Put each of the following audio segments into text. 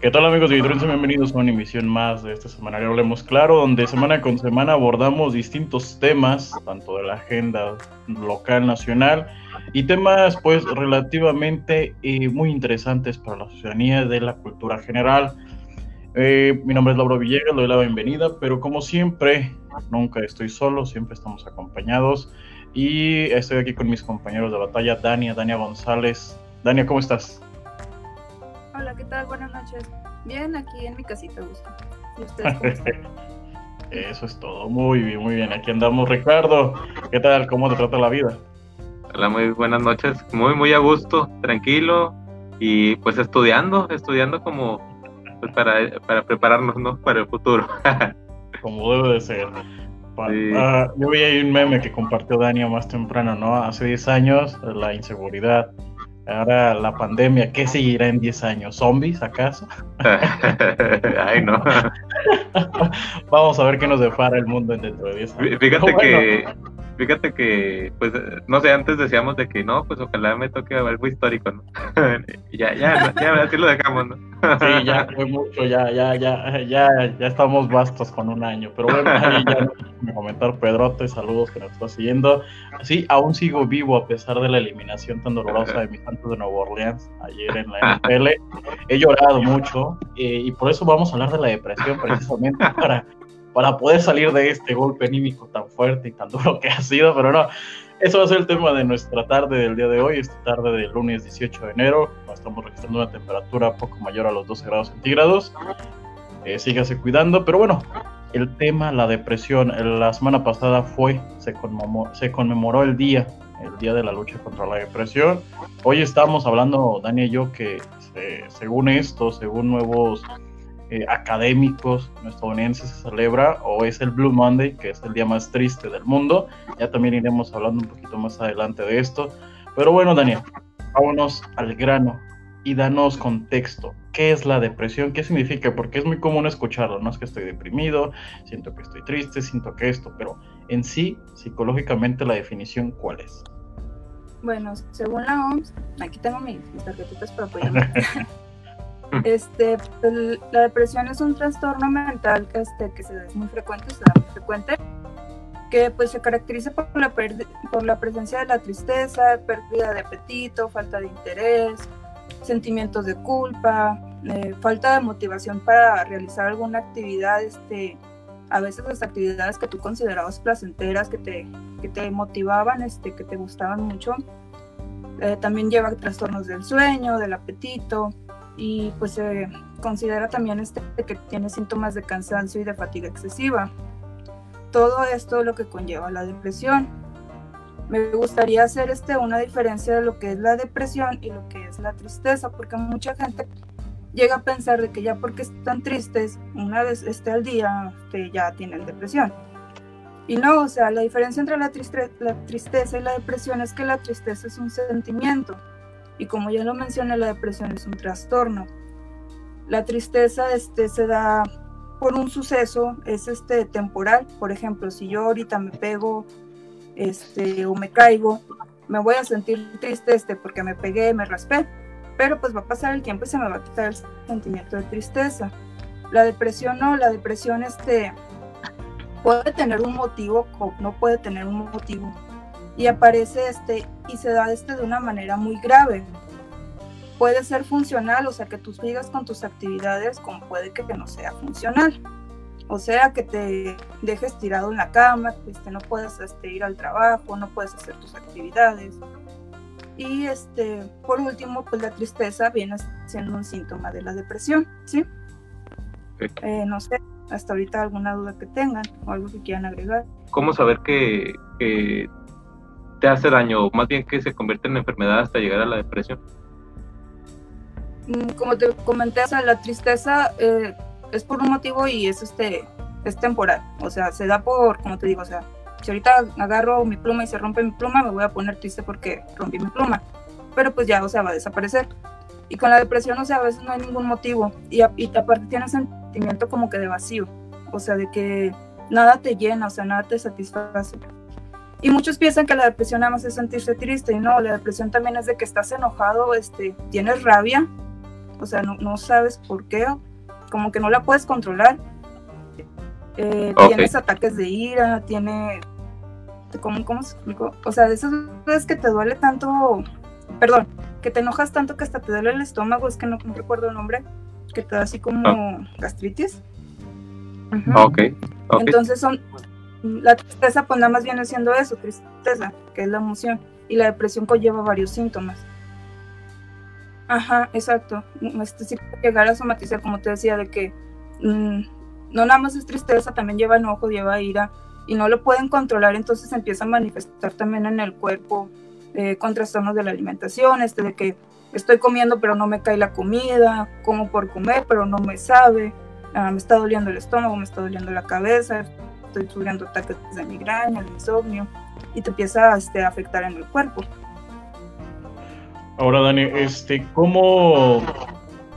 ¿Qué tal amigos de Vidrense? Bienvenidos a una emisión más de este semanario Hablemos Claro, donde semana con semana abordamos distintos temas, tanto de la agenda local, nacional, y temas pues relativamente eh, muy interesantes para la ciudadanía de la cultura general. Eh, mi nombre es Lauro Villegas, le doy la bienvenida, pero como siempre, nunca estoy solo, siempre estamos acompañados, y estoy aquí con mis compañeros de batalla, Dania, Dania González. Dania, ¿cómo estás? Hola, ¿qué tal? Buenas noches. Bien, aquí en mi casita, gusto. ¿Y ustedes cómo están? Eso es todo. Muy bien, muy bien. Aquí andamos, Ricardo. ¿Qué tal? ¿Cómo te trata la vida? Hola, muy buenas noches. Muy, muy a gusto, tranquilo y pues estudiando, estudiando como pues, para, para prepararnos ¿no? para el futuro. como debe de ser. Sí. Uh, yo vi ahí un meme que compartió Dani más temprano, ¿no? Hace 10 años, la inseguridad Ahora la pandemia, ¿qué seguirá en 10 años? ¿Zombies acaso? Ay, no. Vamos a ver qué nos depara el mundo dentro de 10 años. Fíjate que, fíjate que, pues, no sé, antes decíamos de que no, pues ojalá me toque algo histórico, ¿no? ya, ya, ya, así lo dejamos, ¿no? sí, ya fue mucho, ya, ya, ya, ya, ya estamos bastos con un año. Pero bueno, ahí ya no comentar Pedrote, saludos que nos está siguiendo. Sí, aún sigo vivo a pesar de la eliminación tan dolorosa de mis Santos de Nueva Orleans ayer en la NFL. He llorado mucho eh, y por eso vamos a hablar de la depresión precisamente para para poder salir de este golpe anímico tan fuerte y tan duro que ha sido, pero no, eso va a ser el tema de nuestra tarde del día de hoy, esta tarde del lunes 18 de enero, estamos registrando una temperatura poco mayor a los 12 grados centígrados, eh, sígase cuidando, pero bueno, el tema, la depresión, la semana pasada fue, se conmemoró, el día, el día de la lucha contra la depresión, hoy estamos hablando, Dani y yo, que se, según esto, según nuevos eh, académicos estadounidenses se celebra o es el Blue Monday, que es el día más triste del mundo. Ya también iremos hablando un poquito más adelante de esto. Pero bueno, Daniel, vámonos al grano y danos contexto. ¿Qué es la depresión? ¿Qué significa? Porque es muy común escucharlo. No es que estoy deprimido, siento que estoy triste, siento que esto, pero en sí, psicológicamente, la definición, ¿cuál es? Bueno, según la OMS, aquí tengo mis, mis tarjetitas para apoyarme. Este, pues, la depresión es un trastorno mental este, que se es muy frecuente, se da muy frecuente, que pues se caracteriza por la, por la presencia de la tristeza, pérdida de apetito, falta de interés, sentimientos de culpa, eh, falta de motivación para realizar alguna actividad, este, a veces las actividades que tú considerabas placenteras, que te, que te motivaban, este, que te gustaban mucho. Eh, también lleva trastornos del sueño, del apetito, y pues se considera también este que tiene síntomas de cansancio y de fatiga excesiva. Todo esto es lo que conlleva la depresión. Me gustaría hacer este, una diferencia de lo que es la depresión y lo que es la tristeza, porque mucha gente llega a pensar de que ya porque están tristes, una vez esté al día, este, ya tienen depresión. Y no, o sea, la diferencia entre la tristeza y la depresión es que la tristeza es un sentimiento, y como ya lo mencioné, la depresión es un trastorno. La tristeza este, se da por un suceso, es este, temporal. Por ejemplo, si yo ahorita me pego este, o me caigo, me voy a sentir triste este, porque me pegué, me raspé. Pero pues va a pasar el tiempo y se me va a quitar el sentimiento de tristeza. La depresión no, la depresión este, puede tener un motivo no puede tener un motivo y aparece este y se da este de una manera muy grave. Puede ser funcional, o sea, que tú sigas con tus actividades, como puede que no sea funcional. O sea, que te dejes tirado en la cama, que este, no puedes este, ir al trabajo, no puedes hacer tus actividades. Y este, por último, pues la tristeza viene siendo un síntoma de la depresión, ¿sí? Eh, no sé, hasta ahorita alguna duda que tengan o algo que quieran agregar. ¿Cómo saber que, que te hace daño, o más bien que se convierte en enfermedad hasta llegar a la depresión? Mm, como te comenté, la tristeza eh, es por un motivo y es este es temporal, o sea, se da por, como te digo, o sea, si ahorita agarro mi pluma y se rompe mi pluma, me voy a poner triste porque rompí mi pluma, pero pues ya, o sea, va a desaparecer. Y con la depresión, o sea, a veces no hay ningún motivo y, y aparte tiene sentimiento como que de vacío, o sea, de que nada te llena, o sea, nada te satisface. Y muchos piensan que la depresión nada más es sentirse triste y no, la depresión también es de que estás enojado, este, tienes rabia o sea, no, no sabes por qué, como que no la puedes controlar. Eh, Tienes ataques de ira, tiene... ¿cómo, ¿Cómo se explicó? O sea, de esas veces que te duele tanto, perdón, que te enojas tanto que hasta te duele el estómago, es que no, recuerdo el nombre, que te da así como ah. gastritis. okay, ok. Entonces son, la tristeza pues nada más viene siendo eso, tristeza, que es la emoción, y la depresión conlleva varios síntomas. Ajá, exacto. Este sí puede llegar a somatizar, como te decía, de que mm, no nada más es tristeza, también lleva enojo, lleva ira, y no lo pueden controlar, entonces empieza a manifestar también en el cuerpo eh, con de la alimentación, este de que estoy comiendo pero no me cae la comida, como por comer pero no me sabe, ah, me está doliendo el estómago, me está doliendo la cabeza, estoy sufriendo ataques de migraña, el insomnio, y te empieza este, a afectar en el cuerpo. Ahora, Dani, este, ¿cómo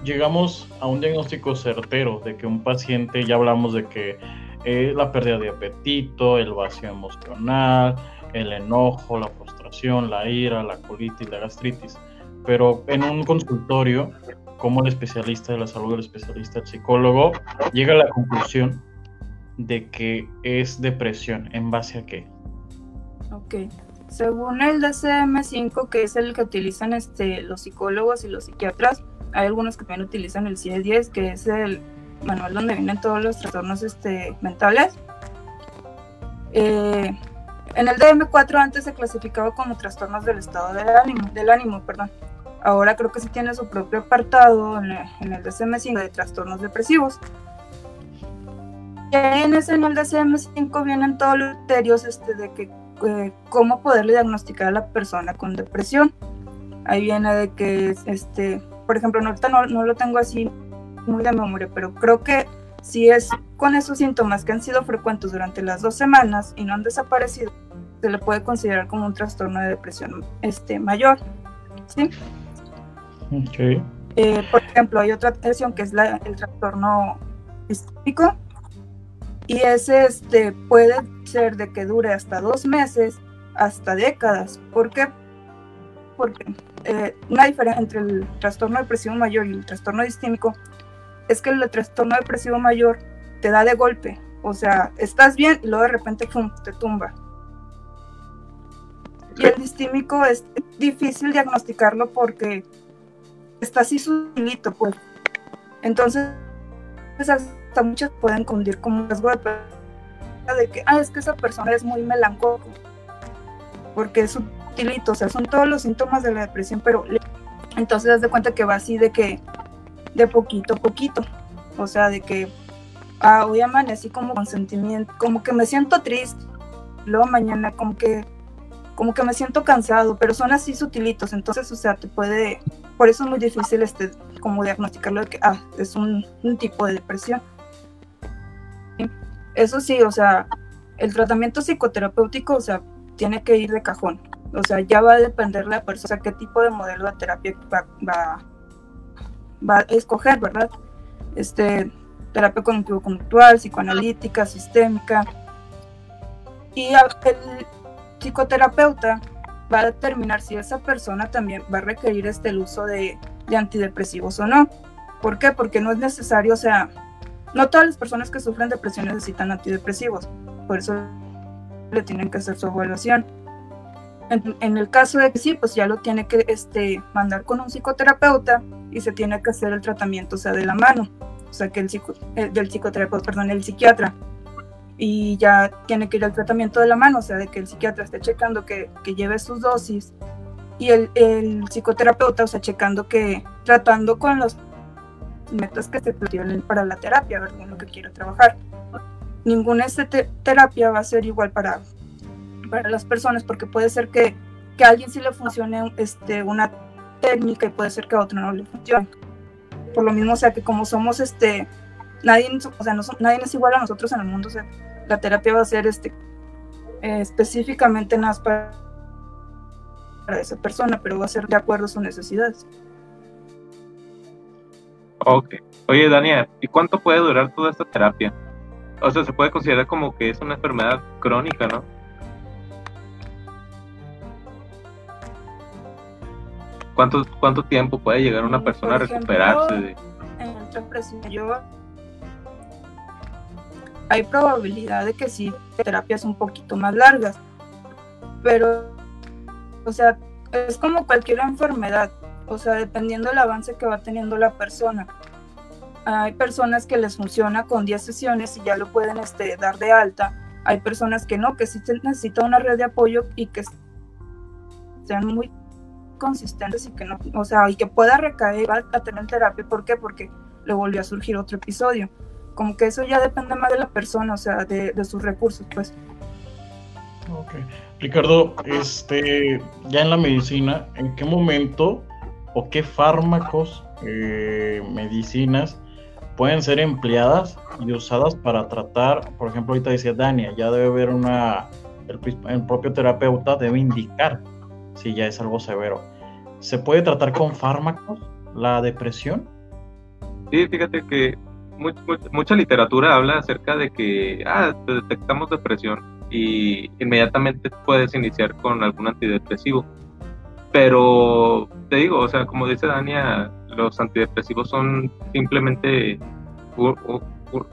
llegamos a un diagnóstico certero de que un paciente, ya hablamos de que eh, la pérdida de apetito, el vacío emocional, el enojo, la frustración, la ira, la colitis, la gastritis, pero en un consultorio, como el especialista de la salud, el especialista, el psicólogo, llega a la conclusión de que es depresión, ¿en base a qué? Ok, según el DCM5, que es el que utilizan este, los psicólogos y los psiquiatras, hay algunos que también utilizan el CIE-10, que es el manual donde vienen todos los trastornos este, mentales. Eh, en el DM4 antes se clasificaba como trastornos del estado del ánimo, del ánimo perdón. Ahora creo que sí tiene su propio apartado en el, DCM5 de trastornos depresivos. Y en, ese, en el DCM5 vienen todos los criterios este, de que eh, cómo poderle diagnosticar a la persona con depresión. Ahí viene de que, este, por ejemplo, no, no lo tengo así muy de memoria, pero creo que si es con esos síntomas que han sido frecuentes durante las dos semanas y no han desaparecido, se le puede considerar como un trastorno de depresión este, mayor. ¿sí? Eh, por ejemplo, hay otra depresión que es la, el trastorno histórico y ese este, puede ser de que dure hasta dos meses, hasta décadas. ¿Por qué? Porque eh, una diferencia entre el trastorno depresivo mayor y el trastorno distímico es que el trastorno depresivo mayor te da de golpe. O sea, estás bien y luego de repente te tumba. Y el distímico es difícil diagnosticarlo porque está así sutilito, pues. Entonces, hasta muchos pueden confundir como un rasgo de que, ah, es que esa persona es muy melancólico, porque es sutilito, o sea, son todos los síntomas de la depresión, pero entonces das de cuenta que va así de que, de poquito a poquito, o sea, de que, ah, hoy amanecí como con sentimiento, como que me siento triste, luego mañana como que, como que me siento cansado, pero son así sutilitos, entonces, o sea, te puede, por eso es muy difícil este, como diagnosticarlo de que, ah, es un tipo de depresión. Eso sí, o sea, el tratamiento psicoterapéutico, o sea, tiene que ir de cajón. O sea, ya va a depender la persona qué tipo de modelo de terapia va, va, a escoger, ¿verdad? Este, terapia cognitivo-conductual, psicoanalítica, sistémica. Y el psicoterapeuta va a determinar si esa persona también va a requerir este, el uso de, de antidepresivos o no. ¿Por qué? Porque no es necesario, o sea, no todas las personas que sufren depresión necesitan antidepresivos, por eso le tienen que hacer su evaluación. En, el caso de que sí, pues ya lo tiene que este, mandar con un psicoterapeuta y se tiene que hacer el tratamiento, o sea, de la mano, o sea, que el, psico, eh, del psicoterapeuta, perdón, el psiquiatra. Y ya tiene que ir al tratamiento de la mano, o sea, de que el psiquiatra esté checando que, que lleve sus dosis y el, el, psicoterapeuta, o sea, checando que, tratando con los metas que se plantean para la terapia, ver con lo que quiero trabajar. Ninguna este terapia va a ser igual para, para las personas porque puede ser que, que a alguien sí le funcione este, una técnica y puede ser que a otro no le funcione. Por lo mismo, o sea, que como somos, este, nadie, o sea, no, nadie es igual a nosotros en el mundo, o sea, la terapia va a ser este, eh, específicamente nada para, para esa persona, pero va a ser de acuerdo a sus necesidades. Ok. Oye, Daniel, ¿y cuánto puede durar toda esta terapia? O sea, se puede considerar como que es una enfermedad crónica, ¿no? ¿cuánto, ¿cuánto tiempo puede llegar una persona a recuperarse? de... En yo hay probabilidad de que sí, terapias un poquito más largas, pero, o sea, es como cualquier enfermedad, o sea, dependiendo del avance que va teniendo la persona. Hay personas que les funciona con 10 sesiones y ya lo pueden este, dar de alta. Hay personas que no, que sí necesitan una red de apoyo y que sean muy consistentes y que no, o sea, y que pueda recaer a tener terapia. ¿Por qué? Porque le volvió a surgir otro episodio. Como que eso ya depende más de la persona, o sea, de, de sus recursos, pues. Ok. Ricardo, este, ya en la medicina, ¿en qué momento o qué fármacos, eh, medicinas pueden ser empleadas y usadas para tratar, por ejemplo, ahorita decía Dania, ya debe haber una, el, propio terapeuta debe indicar si ya es algo severo. ¿Se puede tratar con fármacos la depresión? Sí, fíjate que mucha literatura habla acerca de que ah, detectamos depresión y inmediatamente puedes iniciar con algún antidepresivo. Pero te digo, o sea, como dice Dania, los antidepresivos son simplemente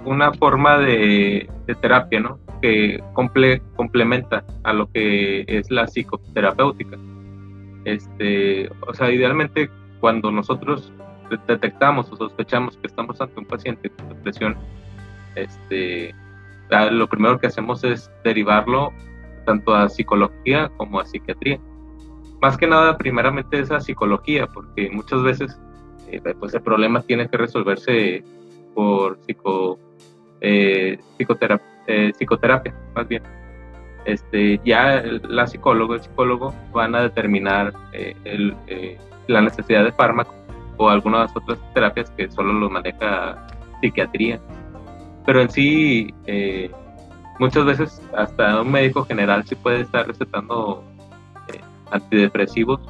una forma de, terapia, ¿no? Que complementa a lo que es la psicoterapéutica. Este, o sea, idealmente cuando nosotros detectamos o sospechamos que estamos ante un paciente con depresión, este, lo primero que hacemos es derivarlo tanto a psicología como a psiquiatría más que nada, primeramente esa psicología, porque muchas veces eh, pues el problema tiene que resolverse por psico, eh, eh, psicoterapia, más bien. Este, ya la psicólogo, el psicólogo van a determinar el, la necesidad de fármaco o algunas otras terapias que solo lo maneja psiquiatría. Pero en sí, muchas veces hasta un médico general sí puede estar recetando antidepresivos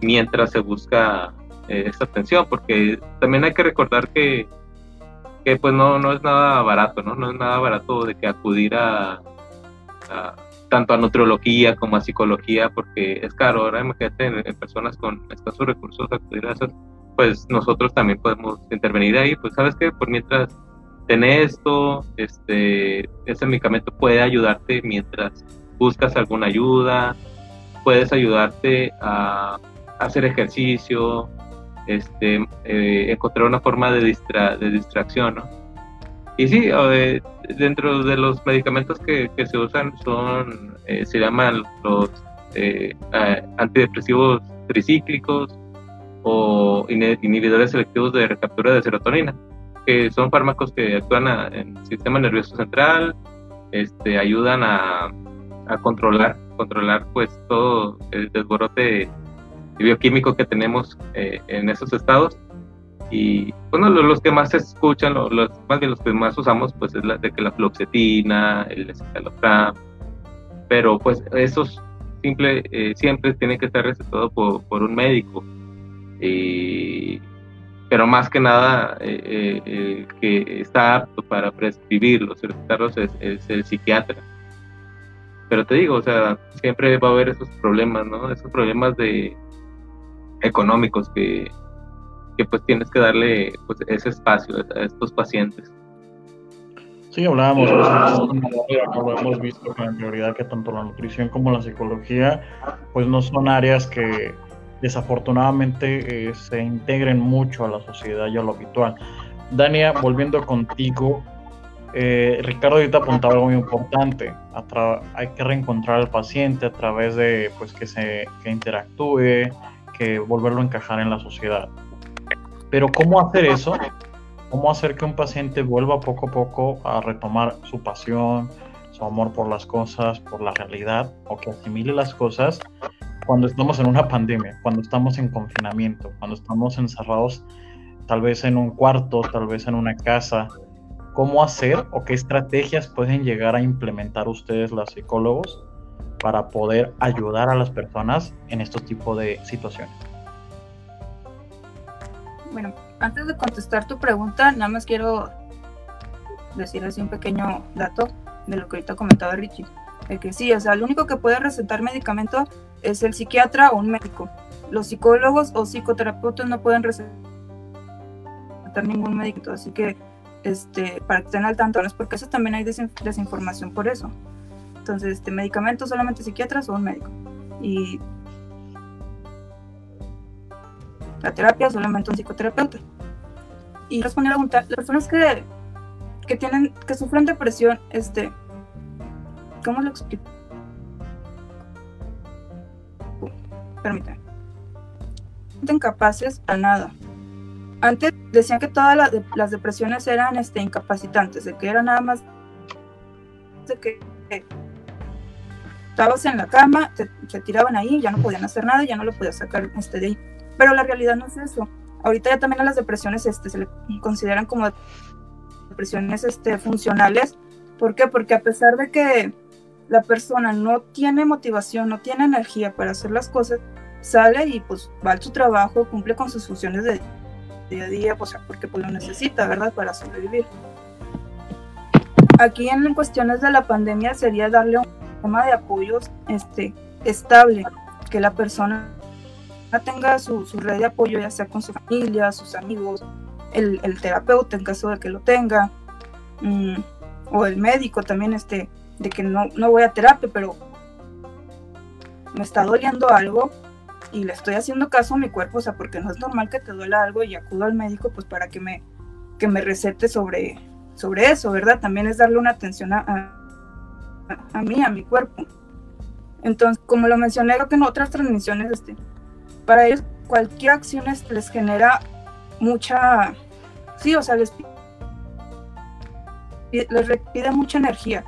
mientras se busca eh, esta atención, porque también hay que recordar que, que pues no, no es nada barato, ¿no? No es nada barato de que acudir a, tanto a nutriología como a psicología, porque es caro. Ahora imagínate en, personas con escasos recursos acudir a esas, pues nosotros también podemos intervenir ahí, pues sabes que por mientras tenés esto, este, ese medicamento puede ayudarte mientras buscas alguna ayuda, puedes ayudarte a, hacer ejercicio, este, eh, encontrar una forma de, de distracción, ¿no? Y sí, eh, dentro de los medicamentos que, se usan son, eh, se llaman los antidepresivos tricíclicos o inhibidores selectivos de recaptura de serotonina, que son fármacos que actúan en el sistema nervioso central, este, ayudan a, a controlar controlar pues todo el desborote bioquímico que tenemos eh, en esos estados. Y bueno los, que más se escuchan los, más bien los que más usamos pues es la de que la fluoxetina el escitalopram pero pues esos simple eh, siempre tienen que estar recetados por, por un médico. Y pero más que nada eh, el que está apto para prescribirlos recetarlos es, es el psiquiatra pero te digo, o sea, siempre va a haber esos problemas, ¿no? Esos problemas de económicos que, que pues tienes que darle pues, ese espacio a estos pacientes. Sí, hablábamos, pues, lo hemos visto con anterioridad que tanto la nutrición como la psicología, pues no son áreas que desafortunadamente eh, se integren mucho a la sociedad y a lo habitual. Dania, volviendo contigo, eh, Ricardo ahorita apuntaba algo muy importante. hay que reencontrar al paciente a través de pues, que, se, que interactúe, que volverlo a encajar en la sociedad. Pero ¿cómo hacer eso? ¿Cómo hacer que un paciente vuelva poco a poco a retomar su pasión, su amor por las cosas, por la realidad, o que asimile las cosas cuando estamos en una pandemia, cuando estamos en confinamiento, cuando estamos encerrados tal vez en un cuarto, tal vez en una casa, cómo hacer o qué estrategias pueden llegar a implementar ustedes los psicólogos para poder ayudar a las personas en estos tipos de situaciones. Bueno, antes de contestar tu pregunta, nada más quiero decir así un pequeño dato de lo que ahorita comentaba Richie. De que sí, o sea, el único que puede recetar medicamento es el psiquiatra o un médico. Los psicólogos o psicoterapeutas no pueden recetar ningún médico, así que este, para que estén al tanto, porque eso también hay desinformación por eso. Entonces, este medicamento solamente psiquiatras o un médico. Y la terapia solamente un psicoterapeuta. Y responder a pregunta, las personas que, que tienen, que sufren depresión, este, ¿cómo lo explico? Permítanme. Incapaces a nada. Antes decían que todas las depresiones eran este, incapacitantes, de que era nada más de que estabas en la cama, se tiraban ahí, ya no podían hacer nada, ya no lo podías sacar este, de ahí. Pero la realidad no es eso. Ahorita ya también a las depresiones este, se le consideran como depresiones este, funcionales. ¿Por qué? Porque a pesar de que la persona no tiene motivación, no tiene energía para hacer las cosas, sale y pues va a su trabajo, cumple con sus funciones de día a día, pues porque pues lo necesita, ¿verdad? Para sobrevivir. Aquí en cuestiones de la pandemia sería darle un tema de apoyos este, estable, que la persona tenga su, red de apoyo, ya sea con su familia, sus amigos, el, terapeuta en caso de que lo tenga, mm, o el médico también, este, de que no, no voy a terapia, pero me está doliendo algo y le estoy haciendo caso a mi cuerpo, o sea, porque no es normal que te duela algo y acudo al médico pues para que me, que me recete sobre, sobre eso, ¿verdad? También es darle una atención a, a, mí, a mi cuerpo. Entonces, como lo mencioné, creo que en otras transmisiones, este, para ellos cualquier acción les genera mucha, sí, o sea, les, les pide mucha energía.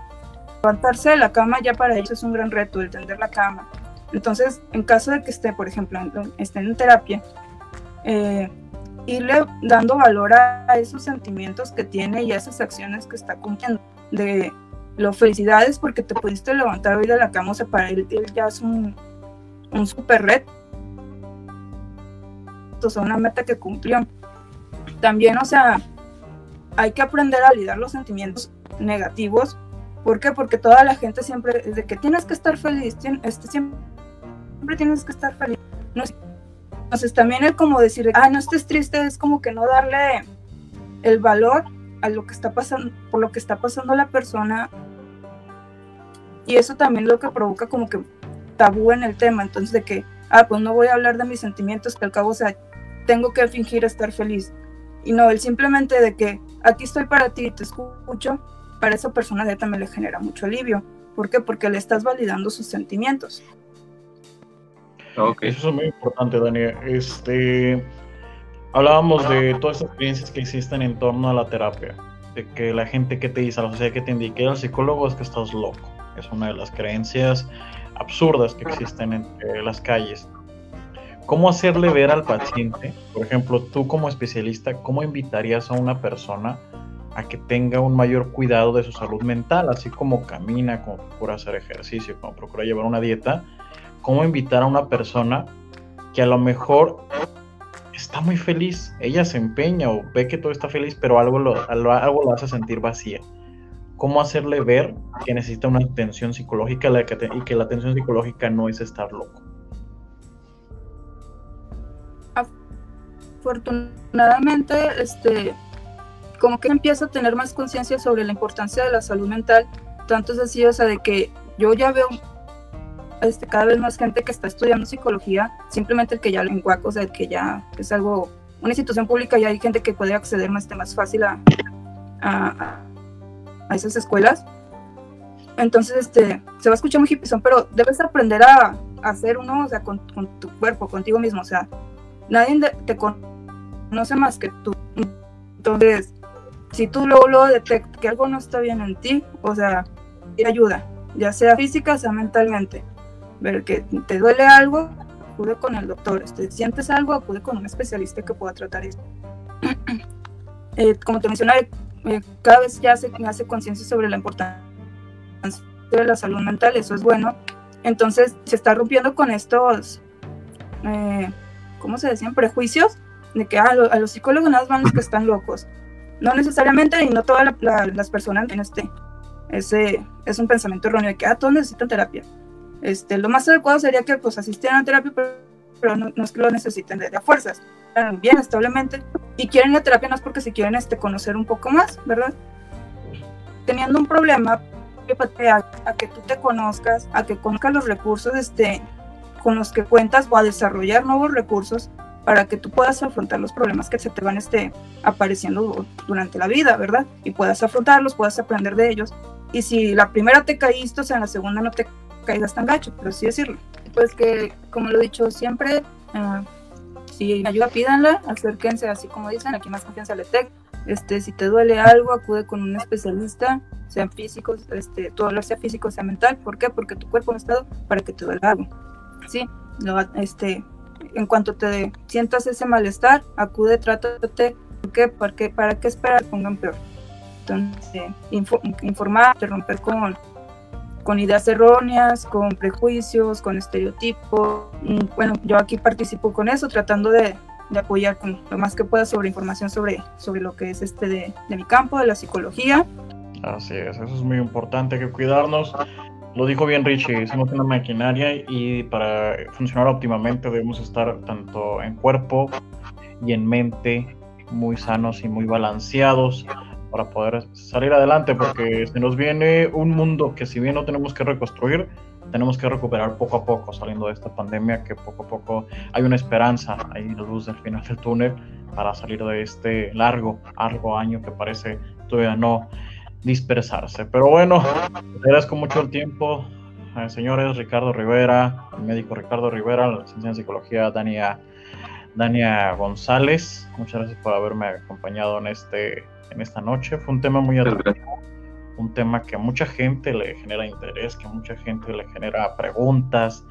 Levantarse de la cama ya para ellos es un gran reto, el tender la cama. Entonces, en caso de que esté, por ejemplo, esté en terapia, eh, irle dando valor a, esos sentimientos que tiene y a esas acciones que está cumpliendo. De lo felicidades porque te pudiste levantar hoy de la cama, o sea, para él, ya es un, un super reto, o sea, una meta que cumplió. También, o sea, hay que aprender a lidiar los sentimientos negativos. ¿Por qué? Porque toda la gente siempre es de que tienes que estar feliz, este, siempre, tienes que estar feliz. No, entonces también el como decir, ah, no estés triste, es como que no darle el valor a lo que está pasando, por lo que está pasando la persona. Y eso también lo que provoca como que tabú en el tema, entonces de que, ah, pues no voy a hablar de mis sentimientos, que al cabo, o sea, tengo que fingir estar feliz. Y no, el simplemente de que aquí estoy para ti y te escucho, para esa persona ya también le genera mucho alivio. ¿Por? Porque le estás validando sus sentimientos. Eso es muy importante, Dani. Este, hablábamos de todas estas experiencias que existen en torno a la terapia, de que la gente que te dice, la sociedad que te indique al psicólogo es que estás loco. Es una de las creencias absurdas que existen en las calles. ¿Cómo hacerle ver al paciente, por ejemplo, tú como especialista, cómo invitarías a una persona a que tenga un mayor cuidado de su salud mental, así como camina, como procura hacer ejercicio, como procura llevar una dieta? Cómo invitar a una persona que a lo mejor está muy feliz, ella se empeña o ve que todo está feliz, pero algo lo, algo lo hace sentir vacía. ¿Cómo hacerle ver que necesita una atención psicológica y que la atención psicológica no es estar loco? Afortunadamente, este, como que empieza a tener más conciencia sobre la importancia de la salud mental, tanto es así, o sea, de que yo ya veo este, cada vez más gente que está estudiando psicología, simplemente el que ya en o sea, el que ya es algo, una institución pública, y hay gente que puede acceder más, este, más fácil a, a, esas escuelas. Entonces, este, se va a escuchar muy hipizón, pero debes aprender a, hacer uno, o sea, con, tu cuerpo, contigo mismo, o sea, nadie te conoce más que tú. Entonces, si tú luego, lo detectas que algo no está bien en ti, o sea, te ayuda, ya sea física, sea mentalmente ver que te duele algo, acude con el doctor. Si sientes algo, acude con un especialista que pueda tratar esto. Eh, como te mencioné, eh, cada vez ya se hace conciencia sobre la importancia de la salud mental, eso es bueno. Entonces se está rompiendo con estos, eh, ¿cómo se decían? Prejuicios de que ah, a los psicólogos nada más van los que están locos. No necesariamente y no todas las personas en este. Ese es un pensamiento erróneo de que ah, todos necesitan terapia Este, lo más adecuado sería que pues asistieran a terapia, pero, no, es que lo necesiten de, fuerzas, bien establemente, y quieren la terapia no es porque se quieren este, conocer un poco más, ¿verdad? Teniendo un problema, a, a que tú te conozcas, a que conozcas los recursos este, con los que cuentas o a desarrollar nuevos recursos para que tú puedas afrontar los problemas que se te van este, apareciendo durante la vida, ¿verdad? Y puedas afrontarlos, puedas aprender de ellos. Y si la primera te caíste, o sea, en la segunda no te caigas tan gacho, pero sí decirlo. Pues que, como lo he dicho siempre, uh, si ayuda, pídanla, acérquense, así como dicen, aquí más confianza le TEC. Este, si te duele algo, acude con un especialista, sean físicos, este, todo lo sea físico, sea mental. ¿Por qué? Porque tu cuerpo no estado para que te duele algo. Sí, lo, este, en cuanto te sientas ese malestar, acude, trátate, ¿por qué? Porque, ¿Para qué esperar pongan peor? Entonces, informarte, romper con, con ideas erróneas, con prejuicios, con estereotipos. bueno, yo aquí participo con eso, tratando de, de, apoyar con lo más que pueda sobre información sobre, sobre lo que es este de, de mi campo, de la psicología. Así es, eso es muy importante, que cuidarnos lo dijo bien Richie, somos una maquinaria y para funcionar óptimamente debemos estar tanto en cuerpo y en mente muy sanos y muy balanceados para poder salir adelante porque se nos viene un mundo que si bien no tenemos que reconstruir, tenemos que recuperar poco a poco saliendo de esta pandemia que poco a poco hay una esperanza, hay la luz del final del túnel para salir de este largo, largo año que parece todavía no dispersarse. Pero bueno, agradezco mucho el tiempo, eh, señores, Ricardo Rivera, el médico Ricardo Rivera, la licenciada en psicología Dania, Dania González. Muchas gracias por haberme acompañado en, este, en esta noche. Fue un tema muy atractivo, un tema que a mucha gente le genera interés, que a mucha gente le genera preguntas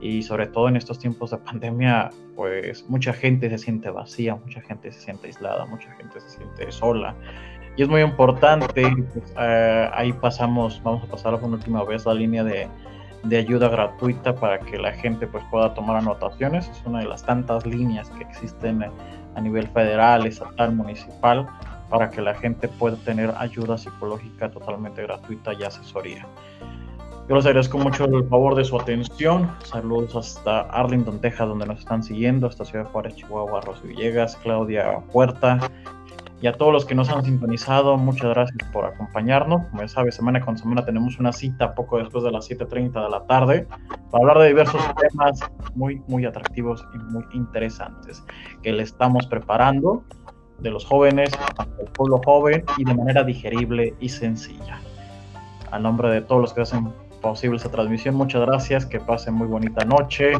y sobre todo en estos tiempos de pandemia, pues mucha gente se siente vacía, mucha gente se siente aislada, mucha gente se siente sola. Y es muy importante, pues, eh, ahí pasamos, vamos a pasar por última vez la línea de, de, ayuda gratuita para que la gente pues pueda tomar anotaciones, es una de las tantas líneas que existen a nivel federal, estatal, municipal, para que la gente pueda tener ayuda psicológica totalmente gratuita y asesoría. Yo les agradezco mucho el favor de su atención. Saludos hasta Arlington, Texas, donde nos están siguiendo, hasta Ciudad Juárez, Chihuahua, Rosy Villegas, Claudia Puerta, y a todos los que nos han sintonizado, muchas gracias por acompañarnos. Como ya sabes, semana con semana tenemos una cita poco después de las 7.30 de la tarde para hablar de diversos temas muy, muy atractivos y muy interesantes que le estamos preparando de los jóvenes, del pueblo joven y de manera digerible y sencilla. A nombre de todos los que hacen posible esta transmisión, muchas gracias, que pasen muy bonita noche,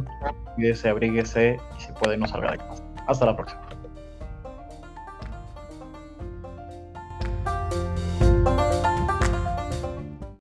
cuídese, abríguese y si puede no salga de casa. Hasta la próxima.